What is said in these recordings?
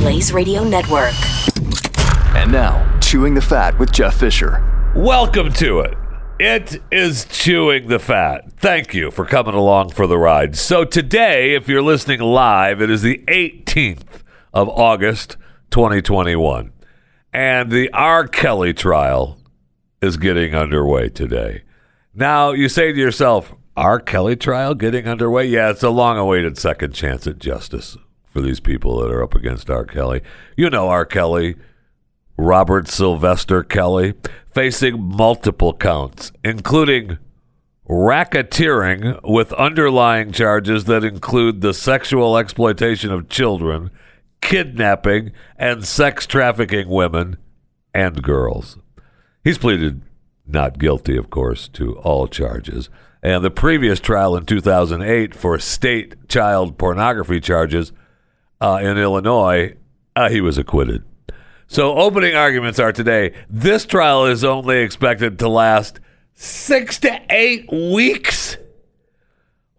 Blaze Radio Network. And now, Chewing the Fat with Jeff Fisher. Welcome to it. It is Chewing the Fat. Thank you for coming along for the ride. So, today, if you're listening live, it is the 18th of August, 2021. And the R. Kelly trial is getting underway today. Now, you say to yourself, R. Kelly trial getting underway? Yeah, it's a long awaited second chance at justice for these people that are up against R. Kelly. You know R. Kelly, Robert Sylvester Kelly, facing multiple counts, including racketeering with underlying charges that include the sexual exploitation of children, kidnapping, and sex trafficking women and girls. He's pleaded not guilty, of course, to all charges. And the previous trial in 2008 for state child pornography charges uh, in Illinois, uh, he was acquitted. So, opening arguments are today. This trial is only expected to last six to eight weeks.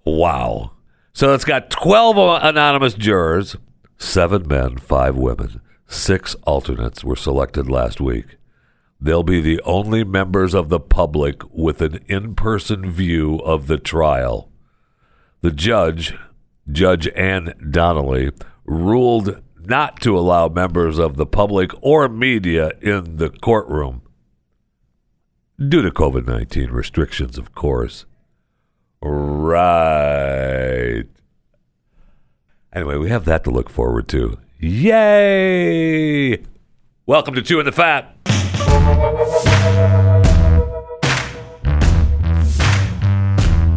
Wow. So, it's got 12 anonymous jurors, seven men, five women, six alternates were selected last week. They'll be the only members of the public with an in person view of the trial. The judge, Judge Ann Donnelly, ruled not to allow members of the public or media in the courtroom due to COVID 19 restrictions, of course. Right. Anyway, we have that to look forward to. Yay! Welcome to Chewing the Fat.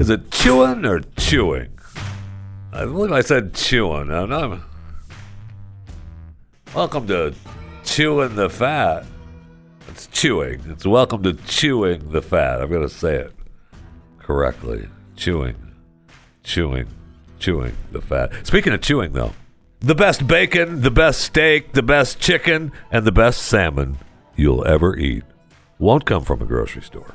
Is it chewing or chewing? I believe I said chewing. I'm not. Welcome to Chewing the Fat. It's chewing. It's welcome to Chewing the Fat. I'm going to say it correctly. Chewing. Chewing. Chewing the fat. Speaking of chewing, though, the best bacon, the best steak, the best chicken, and the best salmon you'll ever eat won't come from a grocery store.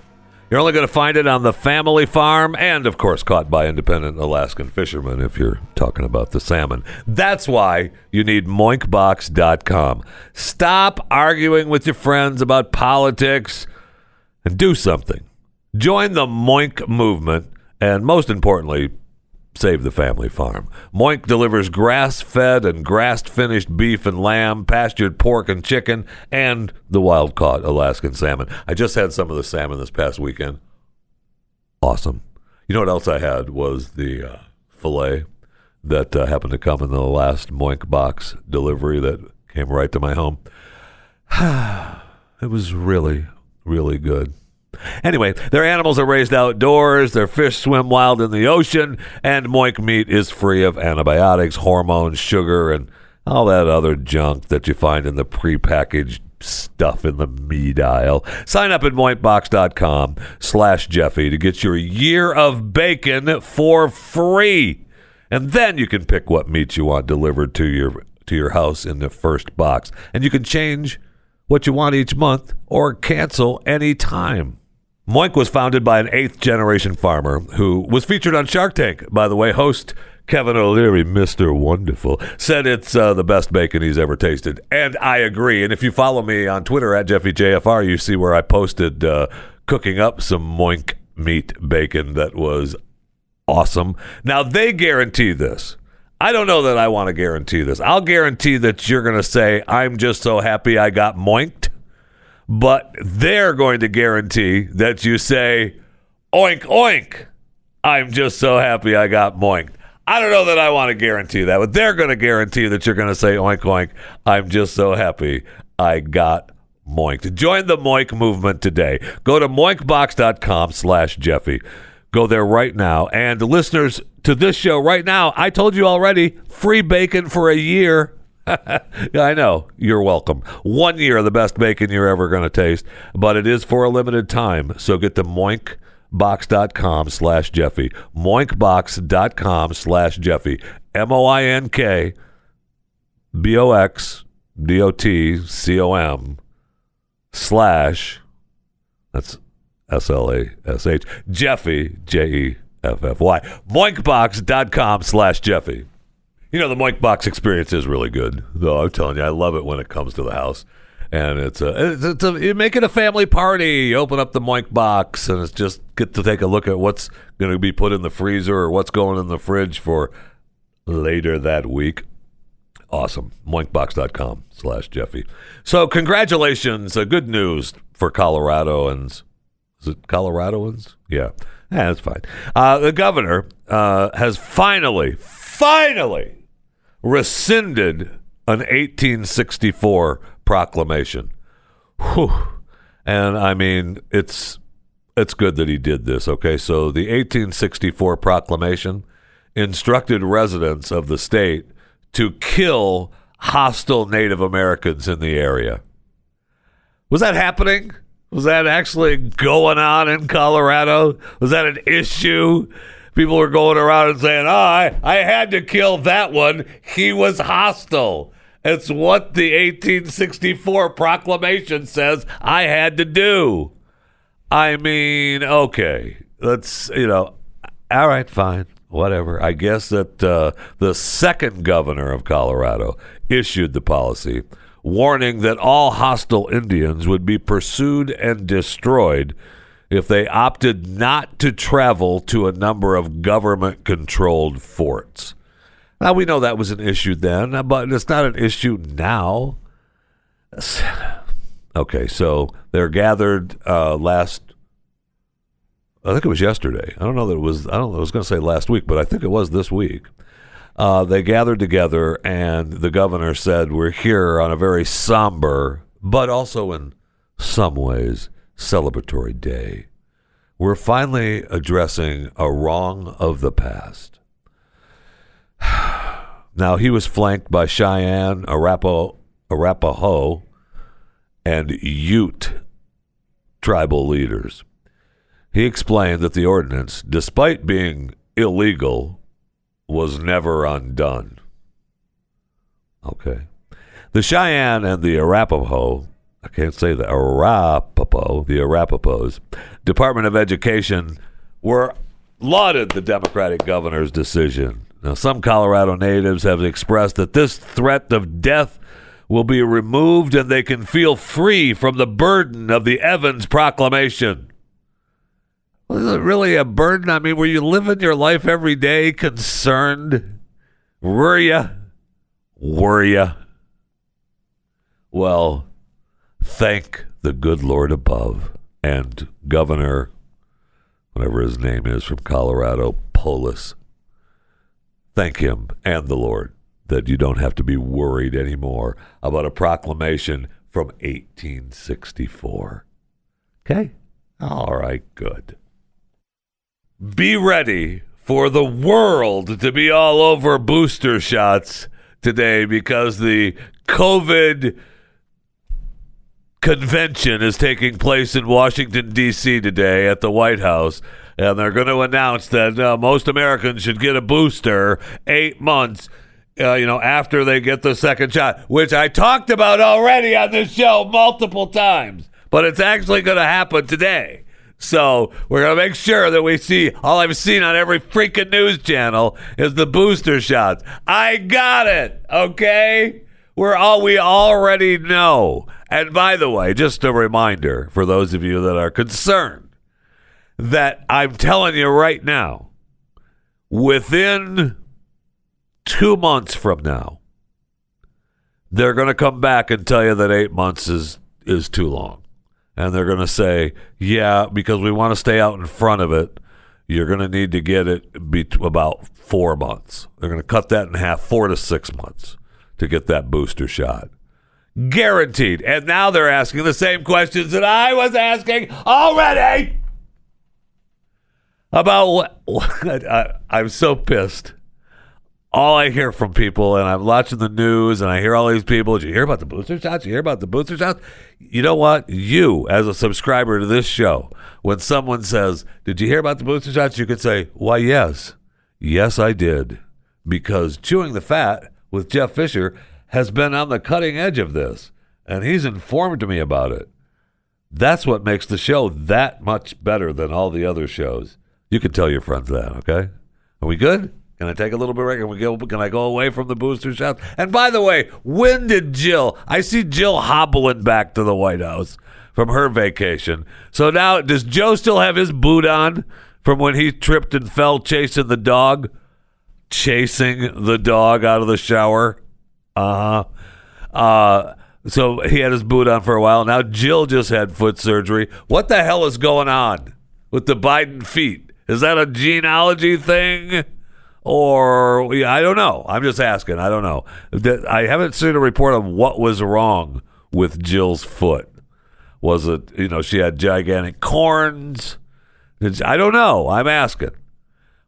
You're only going to find it on the family farm and, of course, caught by independent Alaskan fishermen if you're talking about the salmon. That's why you need moinkbox.com. Stop arguing with your friends about politics and do something. Join the Moink movement and, most importantly, save the family farm. Moink delivers grass fed and grass finished beef and lamb, pastured pork and chicken, and the wild caught Alaskan salmon. I just had some of the salmon this past weekend. Awesome. You know what else I had was the uh, filet that uh, happened to come in the last Moink box delivery that came right to my home. it was really, really good. Anyway, their animals are raised outdoors, their fish swim wild in the ocean, and Moink meat is free of antibiotics, hormones, sugar, and all that other junk that you find in the prepackaged stuff in the meat aisle. Sign up at moinkbox.com slash Jeffy to get your year of bacon for free. And then you can pick what meat you want delivered to your to your house in the first box. And you can change what you want each month or cancel any time. Moink was founded by an eighth generation farmer who was featured on Shark Tank. By the way, host Kevin O'Leary, Mr. Wonderful, said it's uh, the best bacon he's ever tasted. And I agree. And if you follow me on Twitter at JeffyJFR, you see where I posted uh, cooking up some Moink meat bacon that was awesome. Now, they guarantee this. I don't know that I want to guarantee this. I'll guarantee that you're going to say, I'm just so happy I got moinked. But they're going to guarantee that you say, oink, oink. I'm just so happy I got moinked. I don't know that I want to guarantee that, but they're going to guarantee that you're going to say, oink, oink. I'm just so happy I got moinked. Join the moink movement today. Go to moinkbox.com slash Jeffy. Go there right now. And listeners to this show right now, I told you already, free bacon for a year. I know. You're welcome. One year, of the best bacon you're ever going to taste, but it is for a limited time. So get to moinkbox.com slash Jeffy. Moinkbox.com slash Jeffy. M O I N K B O X D O T C O M slash, that's S L A S H, Jeffy, J E F F Y. Moinkbox.com slash Jeffy. You know, the Moink Box experience is really good, though. I'm telling you, I love it when it comes to the house. And it's a, it's, it's a, you make it a family party. You open up the Moink Box, and it's just get to take a look at what's going to be put in the freezer or what's going in the fridge for later that week. Awesome. Moinkbox.com slash Jeffy. So, congratulations. Uh, good news for Coloradoans. Is it Coloradoans? Yeah. Yeah, that's fine. Uh, the governor uh, has finally, finally rescinded an 1864 proclamation. Whew. And I mean, it's it's good that he did this. Okay, so the 1864 proclamation instructed residents of the state to kill hostile Native Americans in the area. Was that happening? Was that actually going on in Colorado? Was that an issue? People were going around and saying, "Oh, I, I had to kill that one. He was hostile." It's what the 1864 proclamation says I had to do. I mean, okay, let's you know, all right, fine, whatever. I guess that uh, the second governor of Colorado issued the policy warning that all hostile Indians would be pursued and destroyed if they opted not to travel to a number of government controlled forts. Now, we know that was an issue then, but it's not an issue now. Okay, so they're gathered uh, last. I think it was yesterday. I don't know that it was. I don't. I was going to say last week, but I think it was this week. Uh, they gathered together, and the governor said, "We're here on a very somber, but also in some ways celebratory day. We're finally addressing a wrong of the past." now he was flanked by Cheyenne, Arapaho, Arapaho, and Ute tribal leaders. He explained that the ordinance, despite being illegal, was never undone. Okay. The Cheyenne and the Arapaho, I can't say the Arapaho, the Arapahos, Department of Education were lauded the Democratic governor's decision. Now, some Colorado natives have expressed that this threat of death will be removed and they can feel free from the burden of the Evans Proclamation. Was it really a burden? I mean, were you living your life every day concerned? Were you? Were you? Well, thank the good Lord above and Governor, whatever his name is from Colorado, Polis. Thank him and the Lord that you don't have to be worried anymore about a proclamation from 1864. Okay? All right, good. Be ready for the world to be all over booster shots today because the COVID convention is taking place in Washington, D.C. today at the White House. And they're going to announce that uh, most Americans should get a booster eight months uh, you know, after they get the second shot, which I talked about already on this show multiple times, but it's actually going to happen today. So we're going to make sure that we see all I've seen on every freaking news channel is the booster shots. I got it. Okay. We're all, we already know. And by the way, just a reminder for those of you that are concerned that I'm telling you right now, within two months from now, they're going to come back and tell you that eight months is is too long, and they're going to say, "Yeah, because we want to stay out in front of it, you're going to need to get it be about four months. They're going to cut that in half, four to six months, to get that booster shot." Guaranteed. And now they're asking the same questions that I was asking already about what, I'm so pissed all I hear from people, and I'm watching the news, and I hear all these people. Did you hear about the booster shots? You hear about the booster shots? You know what? You, as a subscriber to this show, when someone says, "Did you hear about the booster shots?" you could say, "Why, yes, yes, I did," because chewing the fat with Jeff Fisher has been on the cutting edge of this, and he's informed me about it. That's what makes the show that much better than all the other shows. You can tell your friends that, okay? Are we good? Can I take a little break? Can we go? Can I go away from the booster shots? And by the way, when did Jill? I see Jill hobbling back to the White House from her vacation. So now, does Joe still have his boot on from when he tripped and fell chasing the dog? Chasing the dog out of the shower. Uh-huh. Uh So he had his boot on for a while. Now Jill just had foot surgery. What the hell is going on with the Biden feet? Is that a genealogy thing? or I don't know. I'm just asking. I don't know. I haven't seen a report of what was wrong with Jill's foot. Was it you know she had gigantic corns? I don't know. I'm asking.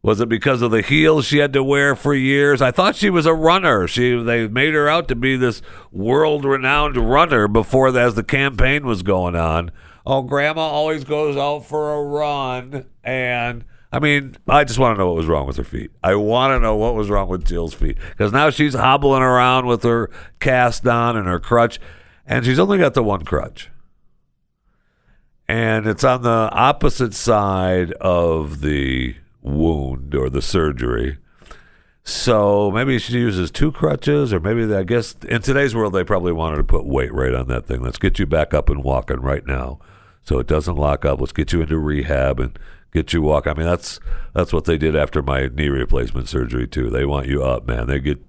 Was it because of the heels she had to wear for years? I thought she was a runner. She they made her out to be this world-renowned runner before as the campaign was going on. Oh, grandma always goes out for a run and I mean, I just want to know what was wrong with her feet. I want to know what was wrong with Jill's feet because now she's hobbling around with her cast on and her crutch, and she's only got the one crutch. And it's on the opposite side of the wound or the surgery. So maybe she uses two crutches, or maybe I guess in today's world they probably wanted to put weight right on that thing. Let's get you back up and walking right now, so it doesn't lock up. Let's get you into rehab and get you walk. I mean, that's that's what they did after my knee replacement surgery too. They want you up, man. They get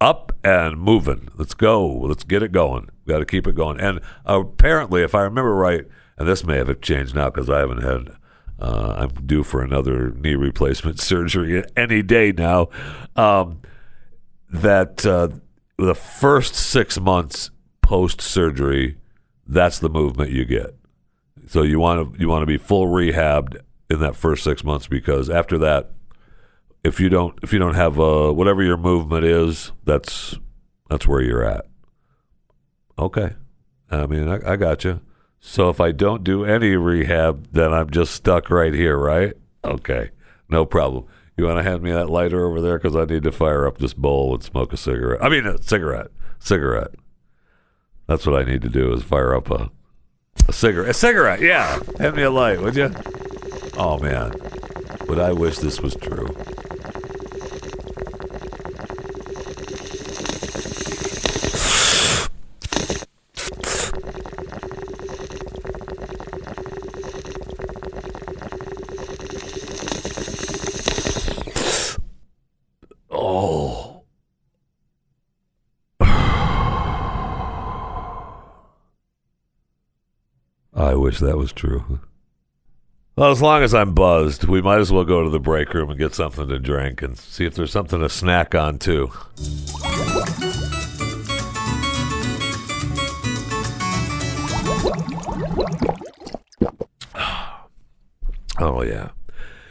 up and moving. Let's go. Let's get it going. Got to keep it going. And apparently, if I remember right, and this may have changed now because I haven't had. Uh, I'm due for another knee replacement surgery any day now. Um, that uh, the first six months post surgery, that's the movement you get. So you want to you want to be full rehabbed in that first six months because after that, if you don't if you don't have uh, whatever your movement is, that's that's where you're at. Okay, I mean I, I got you. So if I don't do any rehab, then I'm just stuck right here, right? Okay, no problem. You want to hand me that lighter over there because I need to fire up this bowl and smoke a cigarette. I mean, a cigarette, cigarette. That's what I need to do is fire up a a cigarette. A cigarette, yeah. Hand me a light, would you? Oh man, would I wish this was true. Oh. I wish that was true. Well, as long as I'm buzzed, we might as well go to the break room and get something to drink and see if there's something to snack on, too. Oh, yeah.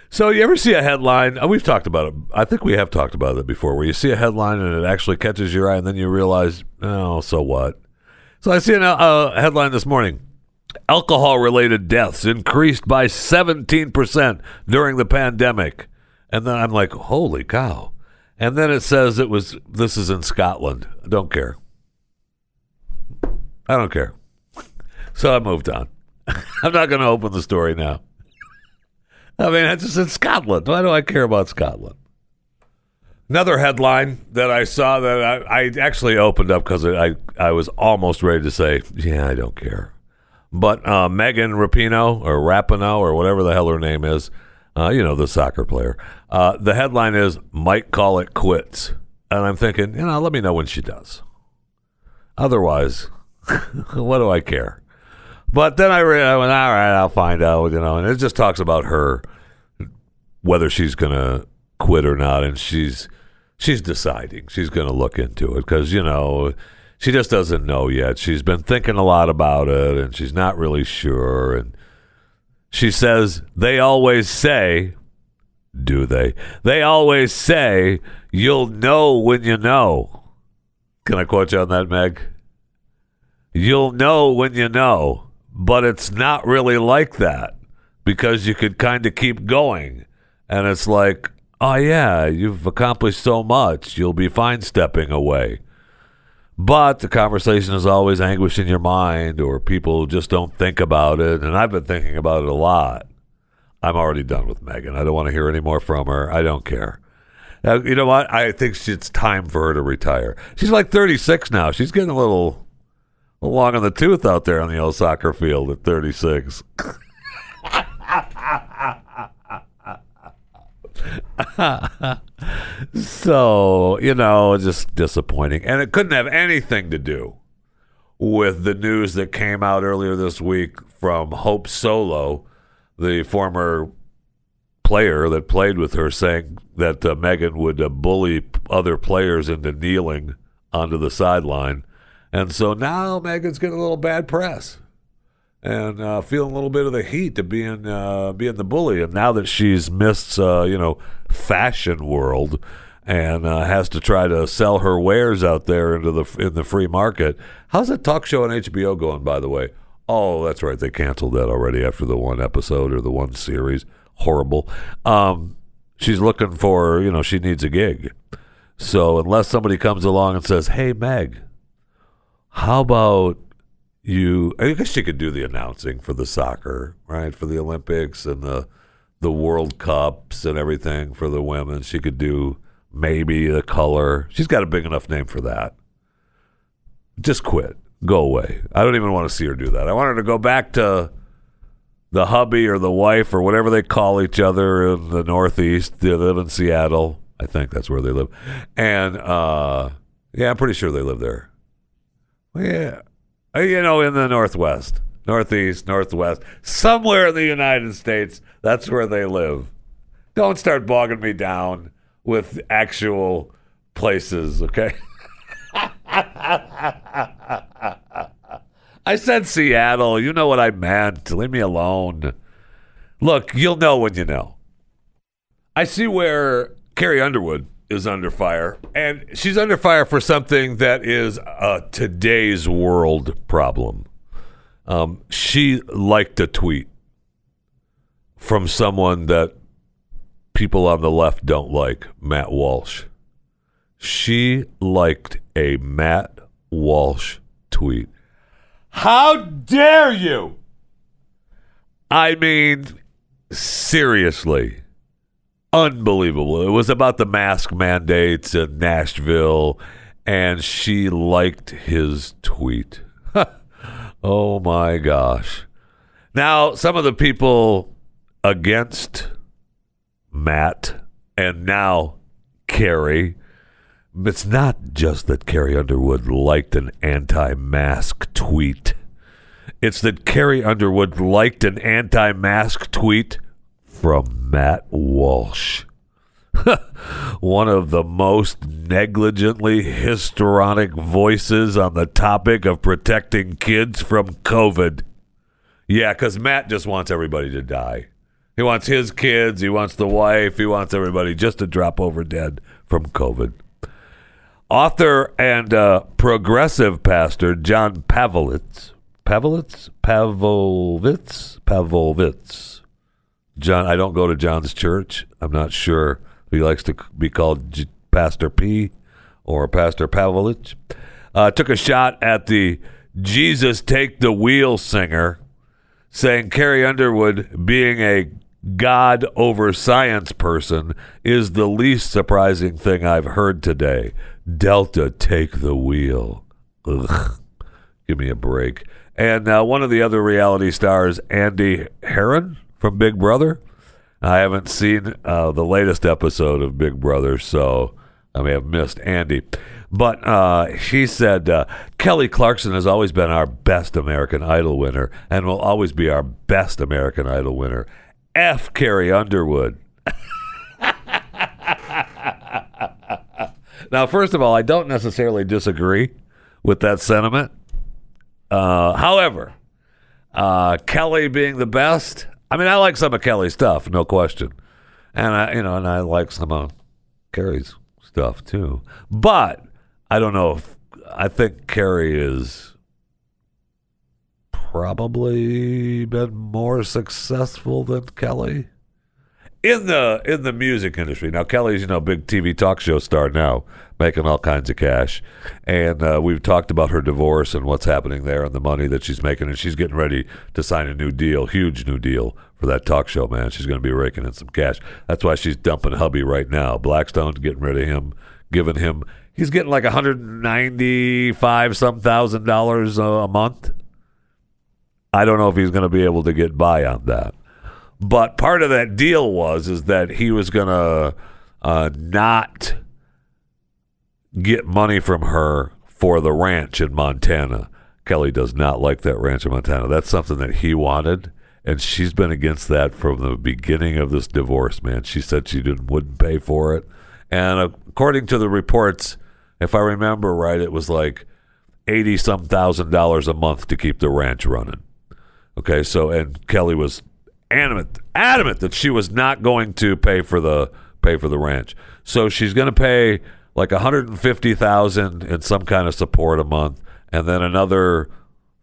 So, you ever see a headline? Uh, we've talked about it. I think we have talked about it before, where you see a headline and it actually catches your eye, and then you realize, oh, so what? So, I see a uh, headline this morning alcohol related deaths increased by 17% during the pandemic. And then I'm like, holy cow. And then it says it was, this is in Scotland. I don't care. I don't care. So I moved on. I'm not going to open the story now. I mean, it's just in Scotland. Why do I care about Scotland? Another headline that I saw that I, I actually opened up because I, I was almost ready to say, yeah, I don't care. But uh, Megan Rapinoe or Rapinoe or whatever the hell her name is, uh, you know, the soccer player. Uh, the headline is might call it quits, and I'm thinking, you know, let me know when she does. Otherwise, what do I care? But then I, re- I went, all right, I'll find out, you know, and it just talks about her whether she's going to quit or not, and she's she's deciding she's going to look into it because you know she just doesn't know yet. She's been thinking a lot about it and she's not really sure. And she says, they always say, do they? They always say, you'll know when you know. Can I quote you on that, Meg? You'll know when you know, but it's not really like that because you could kind of keep going. And it's like, oh, yeah, you've accomplished so much. You'll be fine stepping away. But the conversation is always anguish in your mind, or people just don't think about it. And I've been thinking about it a lot. I'm already done with Megan. I don't want to hear any more from her. I don't care. You know what? I think it's time for her to retire. She's like 36 now. She's getting a little, a little long on the tooth out there on the old soccer field at 36. so, you know, just disappointing. And it couldn't have anything to do with the news that came out earlier this week from Hope Solo, the former player that played with her, saying that uh, Megan would uh, bully other players into kneeling onto the sideline. And so now Megan's getting a little bad press and uh, feeling a little bit of the heat of being uh, being the bully. And now that she's missed, uh, you know, fashion world and uh, has to try to sell her wares out there into the in the free market. How's that talk show on HBO going? By the way, oh, that's right, they canceled that already after the one episode or the one series. Horrible. Um, she's looking for, you know, she needs a gig. So unless somebody comes along and says, "Hey, Meg, how about you I guess she could do the announcing for the soccer, right? For the Olympics and the the World Cups and everything for the women. She could do maybe the color. She's got a big enough name for that. Just quit. Go away. I don't even want to see her do that. I want her to go back to the hubby or the wife or whatever they call each other in the Northeast. They live in Seattle. I think that's where they live. And uh, yeah, I'm pretty sure they live there. Well, yeah. Uh, you know, in the Northwest, Northeast, Northwest, somewhere in the United States, that's where they live. Don't start bogging me down with actual places, okay? I said Seattle. You know what I meant. Leave me alone. Look, you'll know when you know. I see where Carrie Underwood is under fire, and she's under fire for something that is a today's world problem. Um, she liked a tweet from someone that people on the left don't like, Matt Walsh. She liked a Matt Walsh tweet. How dare you? I mean, seriously unbelievable. It was about the mask mandates in Nashville, and she liked his tweet. oh my gosh. Now, some of the people against Matt and now Carrie, it's not just that Carrie Underwood liked an anti mask tweet. It's that Carrie Underwood liked an anti mask tweet from Matt Walsh. One of the most negligently histrionic voices on the topic of protecting kids from COVID. Yeah, because Matt just wants everybody to die. He wants his kids, he wants the wife, he wants everybody just to drop over dead from COVID. Author and uh, progressive pastor John Pavlovitz, Pavlovitz, Pavlovitz, Pavlovitz John, I don't go to John's church. I'm not sure he likes to be called J- Pastor P or Pastor Pavlich. Uh, took a shot at the Jesus Take the Wheel singer, saying Carrie Underwood, being a God over science person, is the least surprising thing I've heard today. Delta take the wheel. Ugh. Give me a break. And uh, one of the other reality stars, Andy Herren, from Big Brother. I haven't seen uh, the latest episode of Big Brother, so I may have missed Andy. But uh, she said uh, Kelly Clarkson has always been our best American Idol winner and will always be our best American Idol winner. F. Carrie Underwood. now, first of all, I don't necessarily disagree with that sentiment. Uh, however, uh, Kelly being the best, I mean, I like some of Kelly's stuff, no question. and I, you know, and I like some of Carrie's stuff too. But I don't know if I think Carrie is probably been more successful than Kelly in the in the music industry. Now Kelly's you know big TV talk show star now, making all kinds of cash, and uh, we've talked about her divorce and what's happening there and the money that she's making, and she's getting ready to sign a new deal, huge new deal for that talk show. Man, she's going to be raking in some cash. That's why she's dumping hubby right now. Blackstock's getting rid of him, giving him. He's getting like 195 some thousand dollars a month. I don't know if he's going to be able to get by on that. But part of that deal was is that he was going to uh, not get money from her for the ranch in Montana. Kelly does not like that ranch in Montana. That's something that he wanted, and she's been against that from the beginning of this divorce. Man, she said she didn't wouldn't pay for it, and according to the reports, if I remember right, it was like eighty some thousand dollars a month to keep the ranch running. Okay, so and Kelly was adamant adamant that she was not going to pay for the pay for the ranch. So she's going to pay like 150,000 in some kind of support a month and then another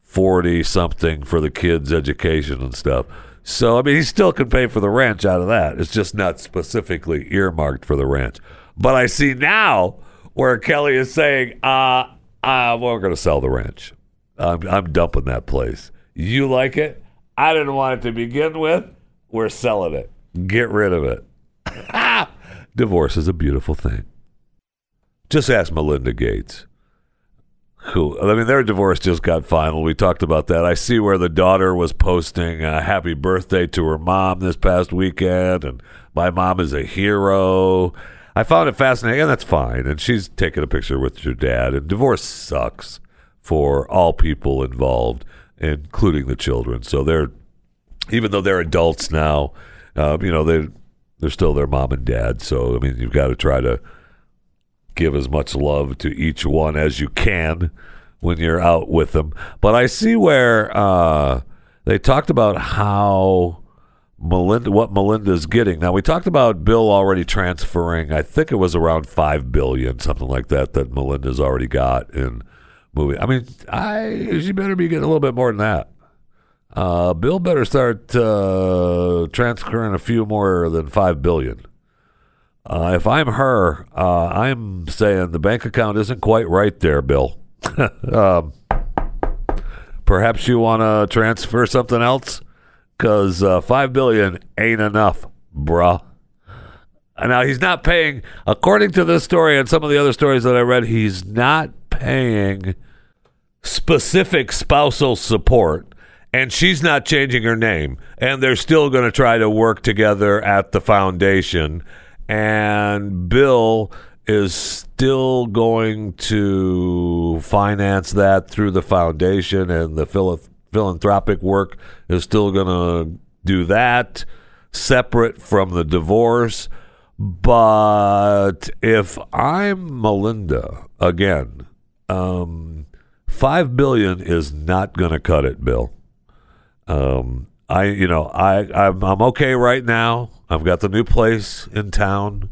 40 something for the kids education and stuff. So I mean he still can pay for the ranch out of that. It's just not specifically earmarked for the ranch. But I see now where Kelly is saying, uh, uh we're going to sell the ranch. I'm, I'm dumping that place. You like it? I didn't want it to begin with. We're selling it. Get rid of it. Divorce is a beautiful thing. Just ask Melinda Gates. Who, I mean, their divorce just got final. We talked about that. I see where the daughter was posting a happy birthday to her mom this past weekend, and my mom is a hero. I found it fascinating, and that's fine. And she's taking a picture with her dad. And divorce sucks for all people involved including the children. So they're even though they're adults now, uh, you know they they're still their mom and dad. So I mean, you've got to try to give as much love to each one as you can when you're out with them. But I see where uh, they talked about how. Melinda, what Melinda's getting now. We talked about Bill already transferring. I think it was around five billion, something like that, that Melinda's already got in movie. I mean, I she better be getting a little bit more than that. Uh, Bill better start uh, transferring a few more than five billion. Uh, if I'm her, uh, I'm saying the bank account isn't quite right there, Bill. um, perhaps you want to transfer something else because uh, five billion ain't enough, bruh. Now he's not paying, according to this story and some of the other stories that I read, he's not paying specific spousal support and she's not changing her name and they're still going to try to work together at the foundation and bill is still going to finance that through the foundation and the phil- philanthropic work is still going to do that separate from the divorce. But if i'm melinda again um, five billion is not going to cut it, Bill. Um, I, you know, I, I'm, I'm okay right now. I've got the new place in town,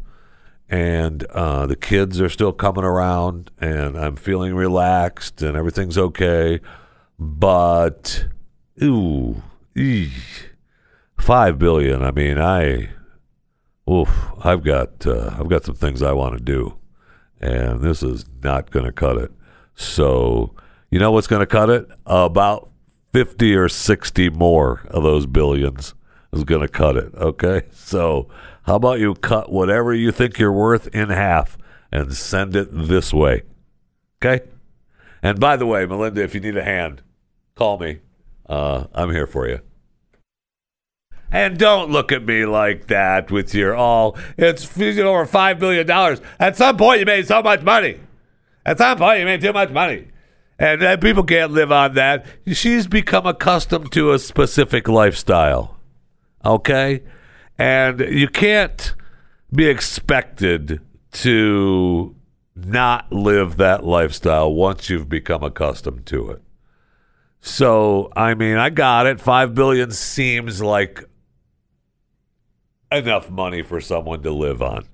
and uh, the kids are still coming around, and I'm feeling relaxed, and everything's okay. But, ooh, ee, five billion. I mean, I, oof, I've got, uh, I've got some things I want to do, and this is not going to cut it. So, you know what's going to cut it? About 50 or 60 more of those billions is going to cut it. Okay. So, how about you cut whatever you think you're worth in half and send it this way? Okay. And by the way, Melinda, if you need a hand, call me. Uh, I'm here for you. And don't look at me like that with your all. It's over $5 billion. At some point, you made so much money. At some point, you made too much money. And uh, people can't live on that. She's become accustomed to a specific lifestyle. Okay? And you can't be expected to not live that lifestyle once you've become accustomed to it. So, I mean, I got it. 5 billion seems like enough money for someone to live on.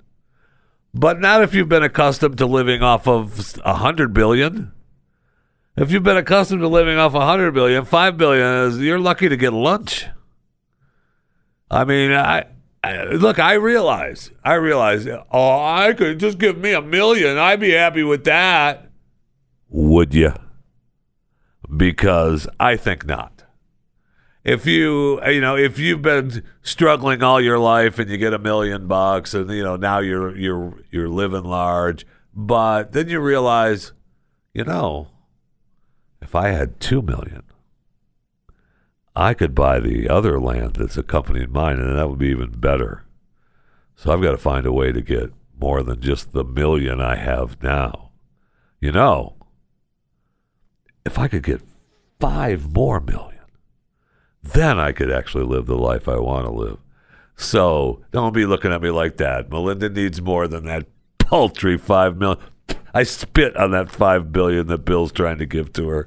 But not if you've been accustomed to living off of a hundred billion. If you've been accustomed to living off a hundred billion, five billion is you're lucky to get lunch. I mean, I, I look. I realize. I realize. Oh, I could just give me a million. I'd be happy with that. Would you? Because I think not. If you, you know, if you've been struggling all your life and you get a million bucks and you know now you're you're you're living large, but then you realize, you know, if I had two million, I could buy the other land that's accompanying mine, and that would be even better. So I've got to find a way to get more than just the million I have now. You know, if I could get five more million, then I could actually live the life I want to live. So don't be looking at me like that. Melinda needs more than that paltry five million. I spit on that five billion that Bill's trying to give to her.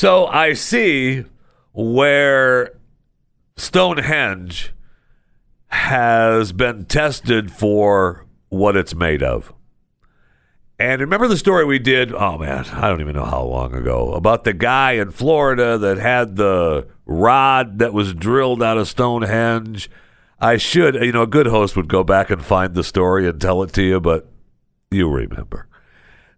So I see where Stonehenge has been tested for what it's made of. And remember the story we did? Oh man, I don't even know how long ago about the guy in Florida that had the rod that was drilled out of Stonehenge. I should, you know, a good host would go back and find the story and tell it to you, but you remember.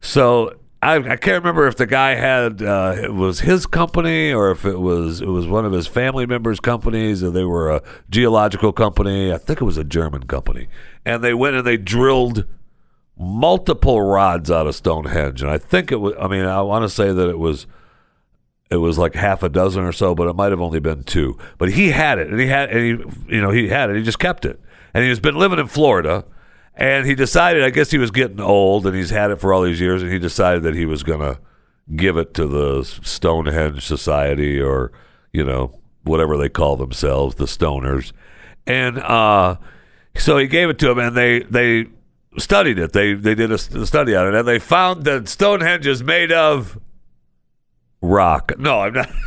So I, I can't remember if the guy had uh, it was his company or if it was it was one of his family members' companies or they were a geological company. I think it was a German company, and they went and they drilled multiple rods out of Stonehenge, and I think it was. I mean, I want to say that it was it was like half a dozen or so, but it might have only been two. But he had it, and he had, and he, you know, he had it. He just kept it, and he's been living in Florida, and he decided. I guess he was getting old, and he's had it for all these years, and he decided that he was going to give it to the Stonehenge Society, or you know, whatever they call themselves, the Stoners, and uh, so he gave it to them, and they they studied it. They they did a, study on it, and they found that Stonehenge is made of rock. No, I'm not.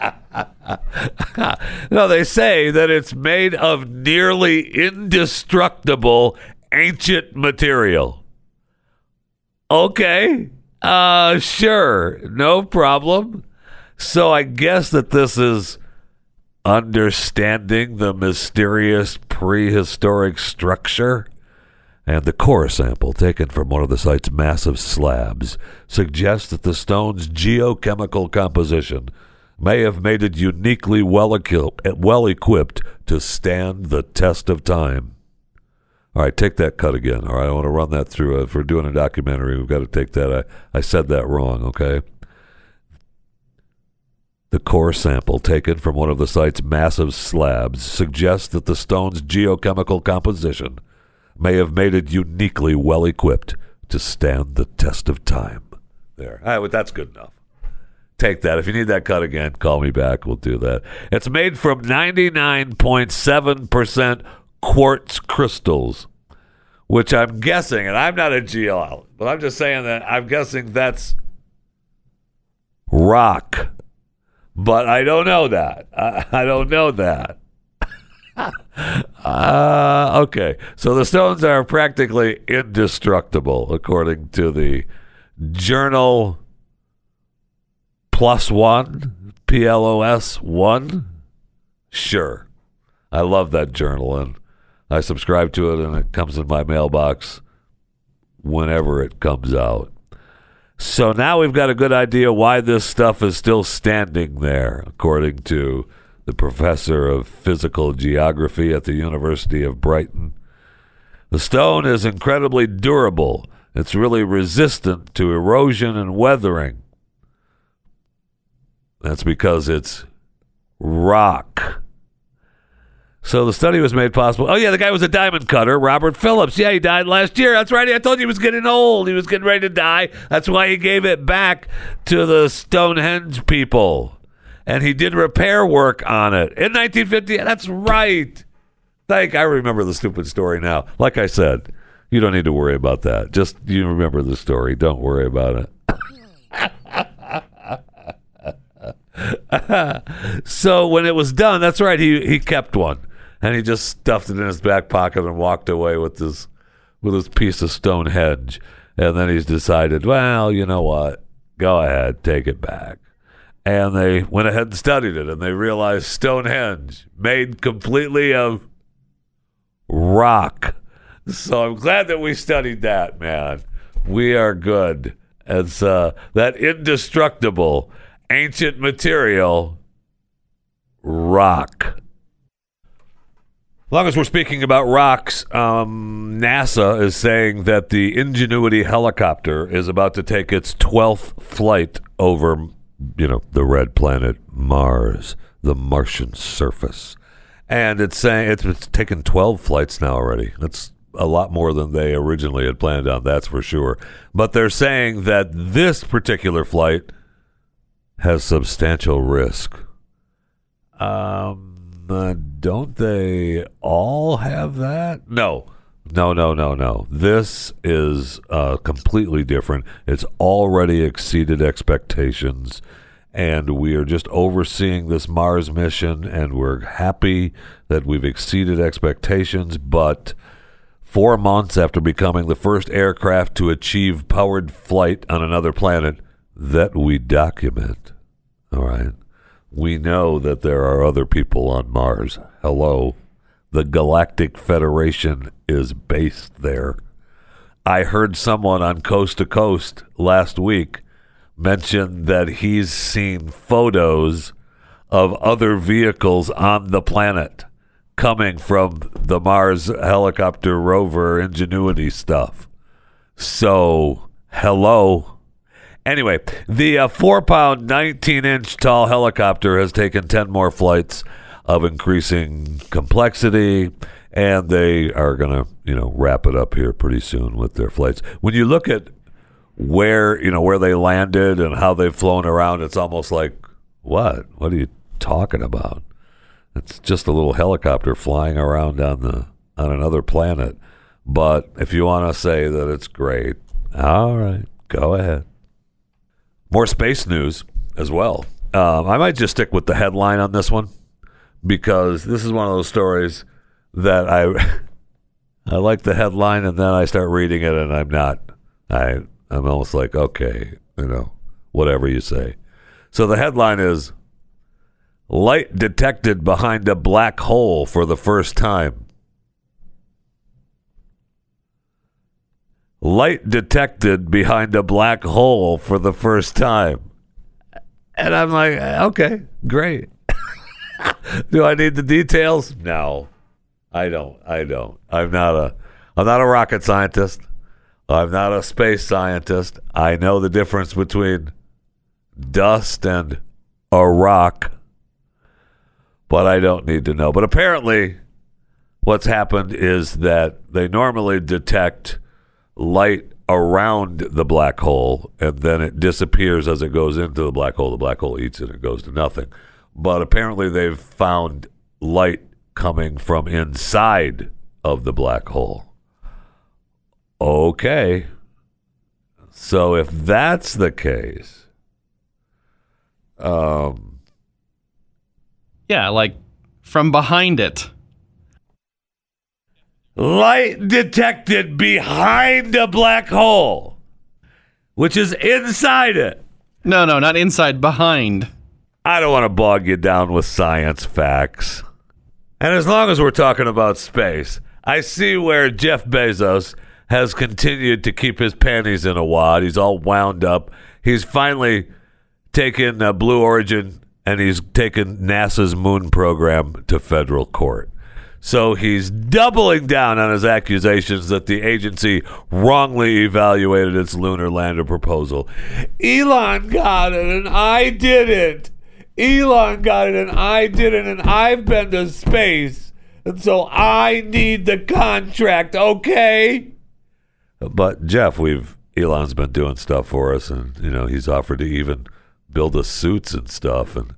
no, they say that it's made of nearly indestructible ancient material. Okay. Uh sure. No problem. So I guess that this is understanding the mysterious prehistoric structure. And the core sample taken from one of the site's massive slabs suggests that the stone's geochemical composition may have made it uniquely well, well equipped to stand the test of time. All right, take that cut again. All right, I want to run that through. If we're doing a documentary, we've got to take that. I, I said that wrong, okay? The core sample taken from one of the site's massive slabs suggests that the stone's geochemical composition may have made it uniquely well equipped to stand the test of time. There. All right, well, that's good enough. Take that. If you need that cut again, call me back. We'll do that. It's made from 99.7% quartz crystals, which I'm guessing, and I'm not a geologist, but I'm just saying that I'm guessing that's rock. But I don't know that. I, I don't know that. uh, okay. So the stones are practically indestructible, according to the journal PLOS ONE, P L O S one. Sure. I love that journal and I subscribe to it and it comes in my mailbox whenever it comes out. So now we've got a good idea why this stuff is still standing there, according to the professor of physical geography at the University of Brighton. The stone is incredibly durable. It's really resistant to erosion and weathering. That's because it's rock. So the study was made possible. Oh yeah, the guy was a diamond cutter, Robert Phillips. Yeah, he died last year. That's right. I told you he was getting old. He was getting ready to die. That's why he gave it back to the Stonehenge people. And he did repair work on it in 1950. That's right. Thank. I remember the stupid story now. Like I said, you don't need to worry about that. Just you remember the story. Don't worry about it. so when it was done, that's right. He he kept one, and he just stuffed it in his back pocket and walked away with this with his piece of Stonehenge. And then he's decided, well, you know what? Go ahead, take it back. And they went ahead and studied it, and they realized Stonehenge made completely of rock. So I'm glad that we studied that, man. We are good. It's uh, that indestructible ancient material rock. As long as we're speaking about rocks, um, NASA is saying that the Ingenuity helicopter is about to take its 12th flight over, you know, the red planet Mars, the Martian surface. And it's saying it's, it's taken 12 flights now already. That's a lot more than they originally had planned on, that's for sure. But they're saying that this particular flight has substantial risk. Um, uh, don't they all have that? No. No, no, no, no. This is uh, completely different. It's already exceeded expectations, and we are just overseeing this Mars mission, and we're happy that we've exceeded expectations. But four months after becoming the first aircraft to achieve powered flight on another planet, that we document. All right. We know that there are other people on Mars. Hello. The Galactic Federation is based there. I heard someone on Coast to Coast last week mention that he's seen photos of other vehicles on the planet coming from the Mars helicopter rover Ingenuity stuff. So, hello. Anyway, the uh, four pound, 19 inch tall helicopter has taken 10 more flights of increasing complexity, and they are going to, you know, wrap it up here pretty soon with their flights. When you look at where, you know, where they landed and how they've flown around, it's almost like, what? What are you talking about? It's just a little helicopter flying around on the on another planet. But if you want to say that it's great, all right, go ahead. More space news as well. Um, I might just stick with the headline on this one because this is one of those stories that I I like the headline and then I start reading it and I'm not I I'm almost like okay you know whatever you say. So the headline is light detected behind a black hole for the first time. Light detected behind a black hole for the first time. And I'm like, okay, great. Do I need the details? No. I don't. I don't. I'm not a I'm not a rocket scientist. I'm not a space scientist. I know the difference between dust and a rock, but I don't need to know. But apparently what's happened is that they normally detect light around the black hole and then it disappears as it goes into the black hole. The black hole eats it and it goes to nothing. But apparently they've found light coming from inside of the black hole. Okay. So if that's the case, um, Yeah, like from behind it. Light detected behind a black hole, which is inside it. No, no, not inside, behind. I don't want to bog you down with science facts. And as long as we're talking about space, I see where Jeff Bezos has continued to keep his panties in a wad. He's all wound up. He's finally taken uh, Blue Origin and he's taken NASA's moon program to federal court. So he's doubling down on his accusations that the agency wrongly evaluated its lunar lander proposal. Elon got it and I didn't. Elon got it and I didn't, and I've been to space. And so I need the contract, okay? But Jeff, we've Elon's been doing stuff for us, and you know he's offered to even build us suits and stuff, and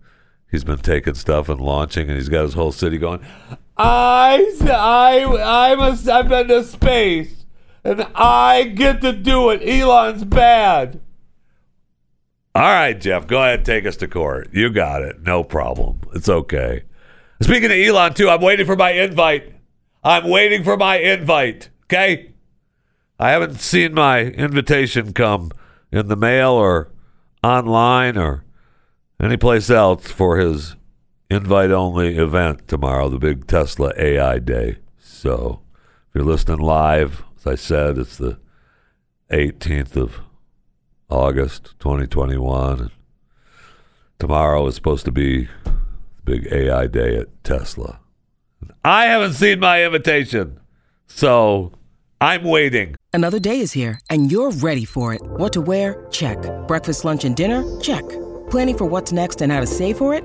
he's been taking stuff and launching, and he's got his whole city going. I I I'm a, I've been to space, and I get to do it. Elon's bad. All right, Jeff, go ahead, take us to court. You got it, no problem. It's okay. Speaking of Elon, too, I'm waiting for my invite. I'm waiting for my invite. Okay. I haven't seen my invitation come in the mail or online or anyplace else for his invite only event tomorrow, the big Tesla AI day. So if you're listening live, as I said, it's the 18th of August 2021. And tomorrow is supposed to be the big AI day at Tesla. I haven't seen my invitation, so I'm waiting. Another day is here, and you're ready for it. What to wear? Check. Breakfast, lunch, and dinner? Check. Planning for what's next and how to save for it?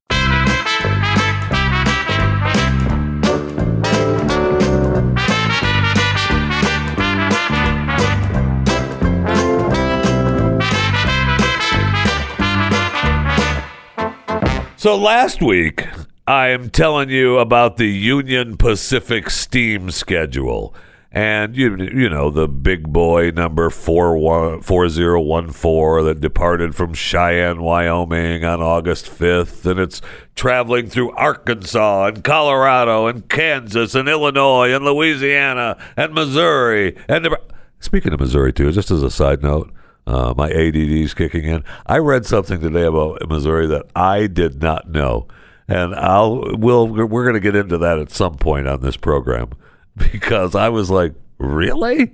So last week, I am telling you about the Union Pacific steam schedule. And you you know the big boy number four one four zero one four that departed from Cheyenne, Wyoming on August fifth, and it's traveling through Arkansas and Colorado and Kansas and Illinois and Louisiana and Missouri and Nebra- speaking of Missouri too, just as a side note, uh, my ADD is kicking in. I read something today about Missouri that I did not know, and I'll we'll we're going to get into that at some point on this program because I was like, really?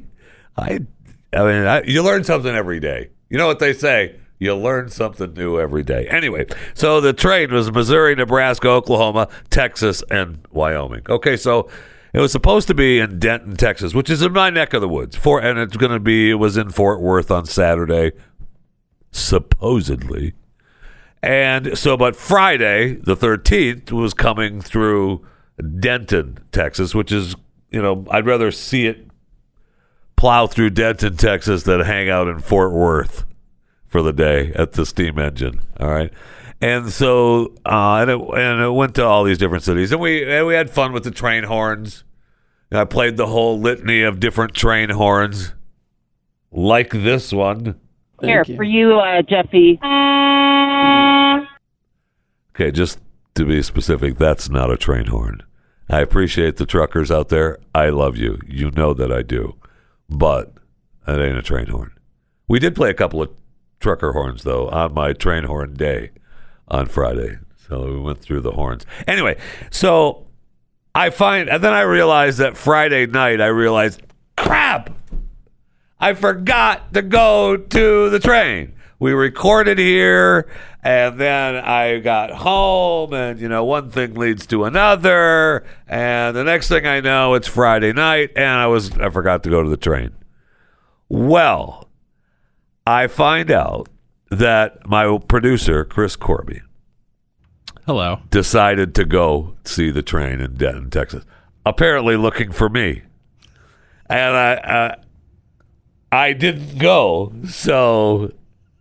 I I mean, I, you learn something every day. You know what they say? You learn something new every day. Anyway, so the train was Missouri, Nebraska, Oklahoma, Texas, and Wyoming. Okay, so it was supposed to be in Denton, Texas, which is in my neck of the woods. For and it's going to be. It was in Fort Worth on Saturday, supposedly. And so, but Friday, the 13th, was coming through Denton, Texas, which is, you know, I'd rather see it plow through Denton, Texas than hang out in Fort Worth for the day at the steam engine. All right. And so, uh, and, it, and it went to all these different cities, and we and we had fun with the train horns. I played the whole litany of different train horns, like this one. Here for you, uh, Jeffy. Okay, just to be specific, that's not a train horn. I appreciate the truckers out there. I love you. You know that I do. But it ain't a train horn. We did play a couple of trucker horns, though, on my train horn day on Friday. So we went through the horns. Anyway, so I find, and then I realized that Friday night, I realized, crap, I forgot to go to the train. We recorded here, and then I got home, and you know, one thing leads to another, and the next thing I know, it's Friday night, and I was I forgot to go to the train. Well, I find out that my producer Chris Corby Hello. decided to go see the train in Denton, Texas. Apparently, looking for me, and I uh, I didn't go, so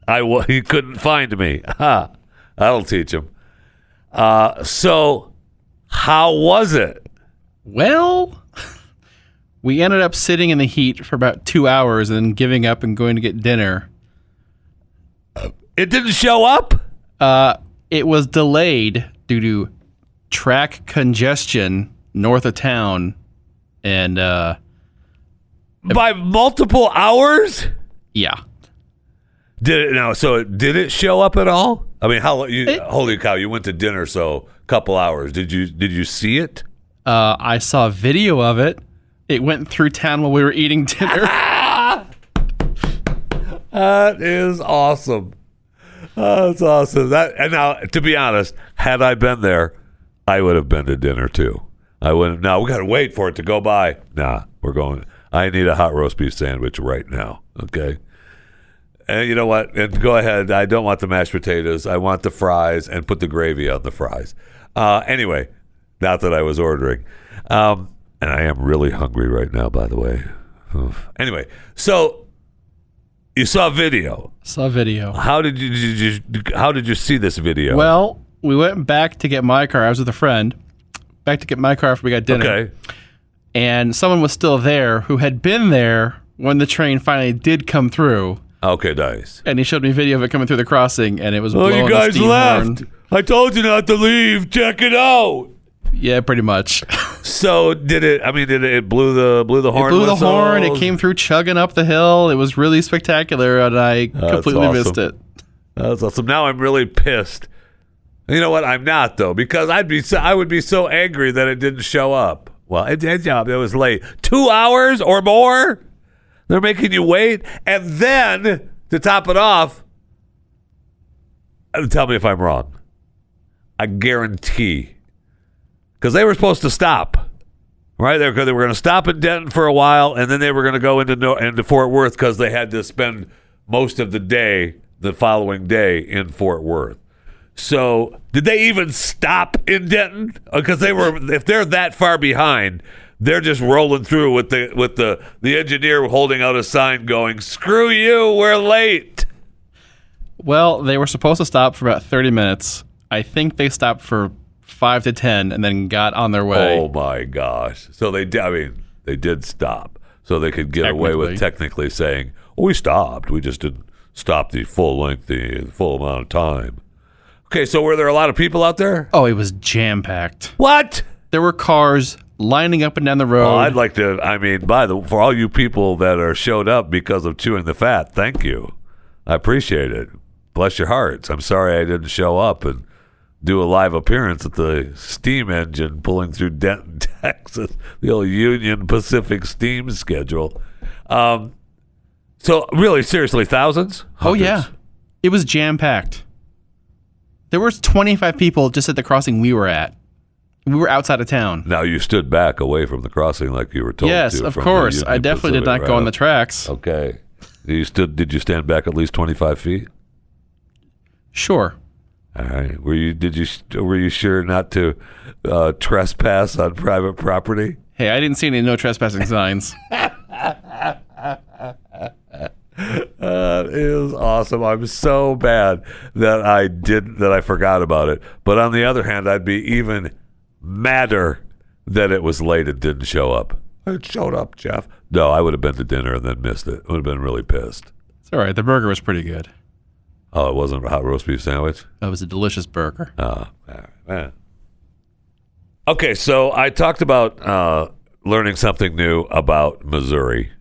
I he couldn't find me. Ha! That'll teach him. Uh, so, how was it? Well, we ended up sitting in the heat for about two hours and then giving up and going to get dinner. It didn't show up. Uh, it was delayed due to track congestion north of town, and uh, by multiple hours. Yeah. Did it now? So did it show up at all? I mean, how you? It- holy cow! You went to dinner, so a couple hours. Did you? Did you see it? Uh, I saw a video of it. It went through town while we were eating dinner. That is awesome. Oh, that's awesome. That and now, to be honest, had I been there, I would have been to dinner too. I wouldn't. No, we got to wait for it to go by. Nah, we're going. I need a hot roast beef sandwich right now. Okay. And you know what? And go ahead. I don't want the mashed potatoes. I want the fries and put the gravy on the fries. Uh, anyway, not that I was ordering. Um, and I am really hungry right now, by the way. Anyway, so you saw video. saw a video. How did you, did you how did you see this video? Well, we went back to get my car. I was with a friend. Back to get my car after we got dinner. okay. And someone was still there who had been there when the train finally did come through. Okay, nice. And he showed me video of it coming through the crossing, and it was Oh, blowing you the guys left. horn. I told you not to leave. Check it out. Yeah, pretty much. So did it? I mean, did it, it blew the blew the horn? it blew the horn. It came through chugging up the hill. It was really spectacular, and I completely awesome. missed it. That's awesome. Now I'm really pissed. You know what? I'm not though because I'd be so, I would be so angry that it didn't show up. Well, it did. Yeah, it was late. Two hours or more. They're making you wait, and then to top it off, uh, tell me if I'm wrong. I guarantee because they were supposed to stop. Right, they were, they were going to stop in Denton for a while, and then they were going to go into into Fort Worth because they had to spend most of the day the following day in Fort Worth. So, did they even stop in Denton? Uh, because they were, if they're that far behind, they're just rolling through with the with the the engineer holding out a sign, going, "Screw you, we're late." Well, they were supposed to stop for about 30 minutes. I think they stopped for five to 10 and then got on their way. Oh my gosh! So they, I mean, they did stop, so they could get away with technically saying, oh, "We stopped. We just didn't stop the full length, the full amount of time." Okay, so were there a lot of people out there? Oh, it was jam packed. What? There were cars lining up and down the road. Well, I'd like to. I mean, by the for all you people that are showed up because of chewing the fat, thank you. I appreciate it. Bless your hearts. I'm sorry I didn't show up and do a live appearance at the steam engine pulling through Denton, Texas, the old Union Pacific steam schedule. Um, so really, seriously, thousands? oh, yeah. It was jam packed. There was 25 people just at the crossing we were at. We were outside of town. Now you stood back away from the crossing like you were told yes, to. of course. I definitely did Pacific, not go on the tracks. Okay. You stood. Did you stand back at least twenty five feet? Sure. All right. Were you? Did you? Were you sure not to uh, trespass on private property? Hey, I didn't see any no trespassing signs. That is awesome. I'm so bad that I did that I forgot about it. But on the other hand, I'd be even madder that it was late and didn't show up. It showed up, Jeff. No, I would have been to dinner and then missed it. I would have been really pissed. It's all right. The burger was pretty good. Oh, it wasn't a hot roast beef sandwich. That was a delicious burger. Oh, all right, man. Okay, so I talked about uh, learning something new about Missouri,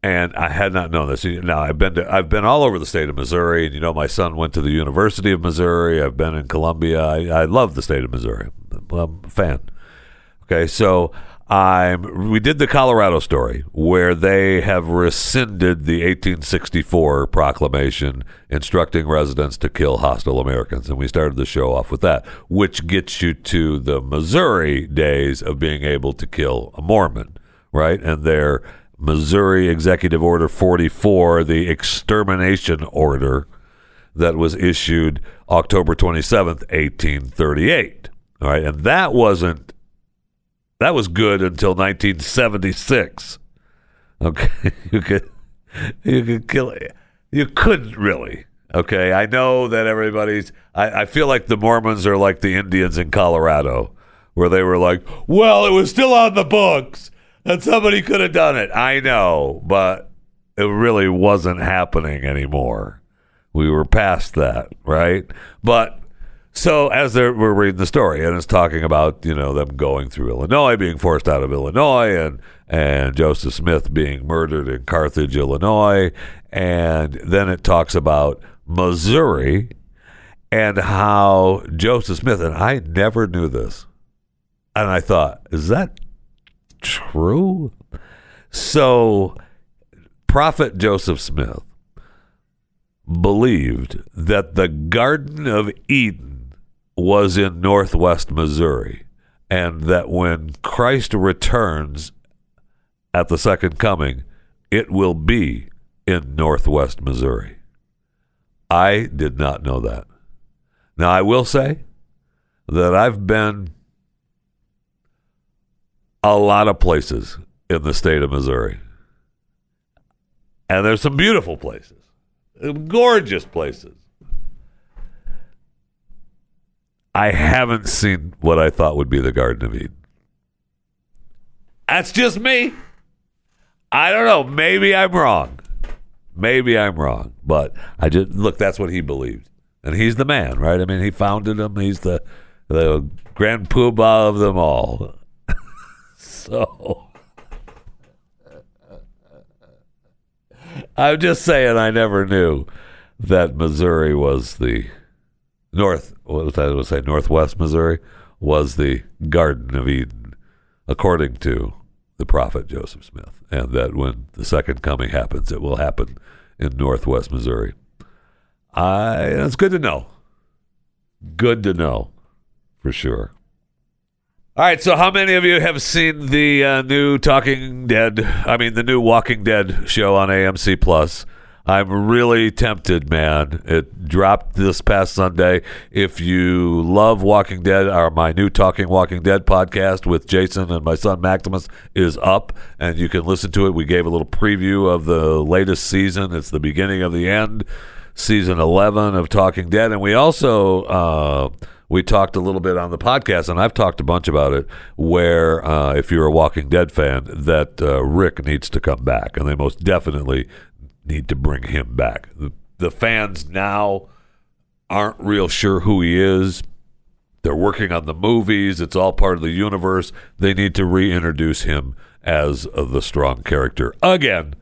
and I had not known this. Now I've been to, I've been all over the state of Missouri, and you know my son went to the University of Missouri. I've been in Columbia. I, I love the state of Missouri. I'm a fan. Okay, so I'm we did the Colorado story where they have rescinded the 1864 proclamation instructing residents to kill hostile Americans, and we started the show off with that, which gets you to the Missouri days of being able to kill a Mormon, right? And their Missouri Executive Order 44, the extermination order that was issued October 27th, 1838. All right, and that wasn't that was good until 1976. Okay, you could you could kill it. you couldn't really. Okay, I know that everybody's. I, I feel like the Mormons are like the Indians in Colorado, where they were like, "Well, it was still on the books, and somebody could have done it." I know, but it really wasn't happening anymore. We were past that, right? But So as they're, we're reading the story, and it's talking about you know them going through Illinois, being forced out of Illinois, and and Joseph Smith being murdered in Carthage, Illinois, and then it talks about Missouri and how Joseph Smith and I never knew this, and I thought, is that true? So, Prophet Joseph Smith believed that the Garden of Eden was in northwest Missouri, and that when Christ returns at the second coming, it will be in northwest Missouri. I did not know that. Now, I will say that I've been a lot of places in the state of Missouri. And there's some beautiful places, gorgeous places. I haven't seen what I thought would be the Garden of Eden. That's just me. I don't know. Maybe I'm wrong. Maybe I'm wrong. But I just look. That's what he believed, and he's the man, right? I mean, he founded them. He's the the grand poobah of them all. so I'm just saying. I never knew that Missouri was the north. What? I would say northwest Missouri was the Garden of Eden, according to the prophet Joseph Smith, and that when the second coming happens, it will happen in northwest Missouri. I it's good to know. Good to know, for sure. All right, so how many of you have seen the uh, new Talking Dead? I mean, the new Walking Dead show on AMC Plus? I'm really tempted, man. It dropped this past Sunday. If you love Walking Dead, our my new Talking Walking Dead podcast with Jason and my son Maximus is up, and you can listen to it. We gave a little preview of the latest season. It's the beginning of the end, season 11 of Talking Dead, and we also. Uh, we talked a little bit on the podcast, and I've talked a bunch about it. Where, uh, if you're a Walking Dead fan, that uh, Rick needs to come back, and they most definitely need to bring him back. The, the fans now aren't real sure who he is. They're working on the movies. It's all part of the universe. They need to reintroduce him as the strong character again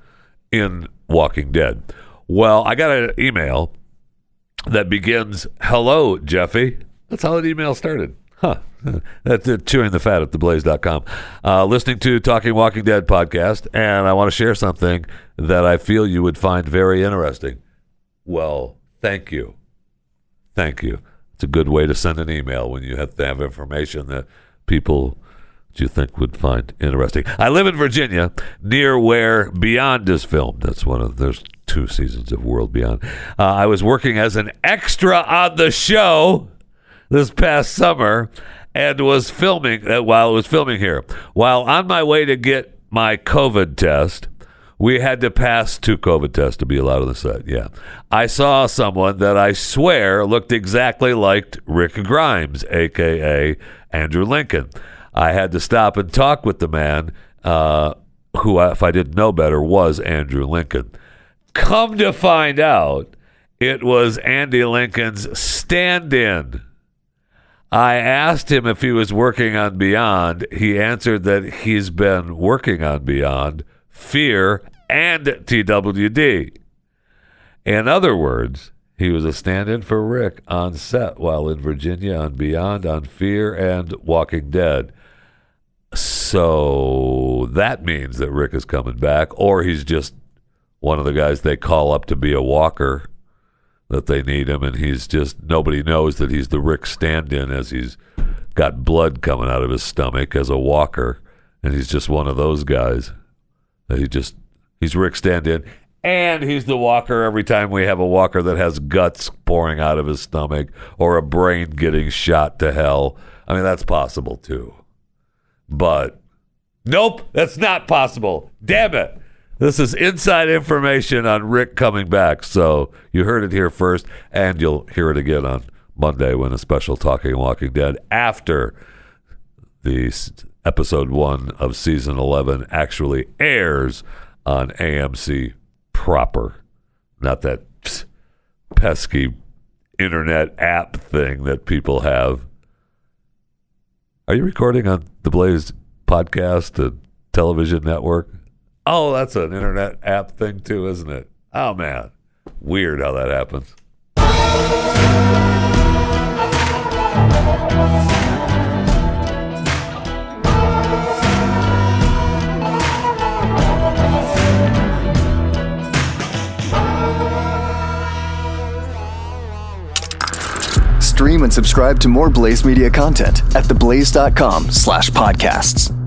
in Walking Dead. Well, I got an email that begins, "Hello, Jeffy." That's how that email started. Huh. That's it, chewing the fat at theblaze.com. Uh, listening to Talking Walking Dead podcast, and I want to share something that I feel you would find very interesting. Well, thank you. Thank you. It's a good way to send an email when you have to have information that people you think would find interesting. I live in Virginia, near where Beyond is filmed. That's one of those two seasons of World Beyond. Uh, I was working as an extra on the show this past summer and was filming uh, while I was filming here. While on my way to get my COVID test, we had to pass two COVID tests to be allowed on the set. Yeah. I saw someone that I swear looked exactly like Rick Grimes, aka Andrew Lincoln. I had to stop and talk with the man uh, who, if I didn't know better, was Andrew Lincoln. Come to find out, it was Andy Lincoln's stand in I asked him if he was working on Beyond. He answered that he's been working on Beyond, Fear, and TWD. In other words, he was a stand in for Rick on set while in Virginia on Beyond, on Fear, and Walking Dead. So that means that Rick is coming back, or he's just one of the guys they call up to be a walker that they need him, and he's just nobody knows that he's the Rick stand-in as he's got blood coming out of his stomach as a walker, and he's just one of those guys. He just he's Rick stand-in, and he's the walker every time we have a walker that has guts pouring out of his stomach or a brain getting shot to hell. I mean, that's possible too. But nope, that's not possible. Damn it. This is inside information on Rick coming back. So you heard it here first, and you'll hear it again on Monday when a special Talking Walking Dead after the episode one of season 11 actually airs on AMC proper. Not that pesky internet app thing that people have. Are you recording on the Blaze podcast and television network? Oh, that's an internet app thing too, isn't it? Oh man, weird how that happens. Stream and subscribe to more Blaze Media content at theblaze.com slash podcasts.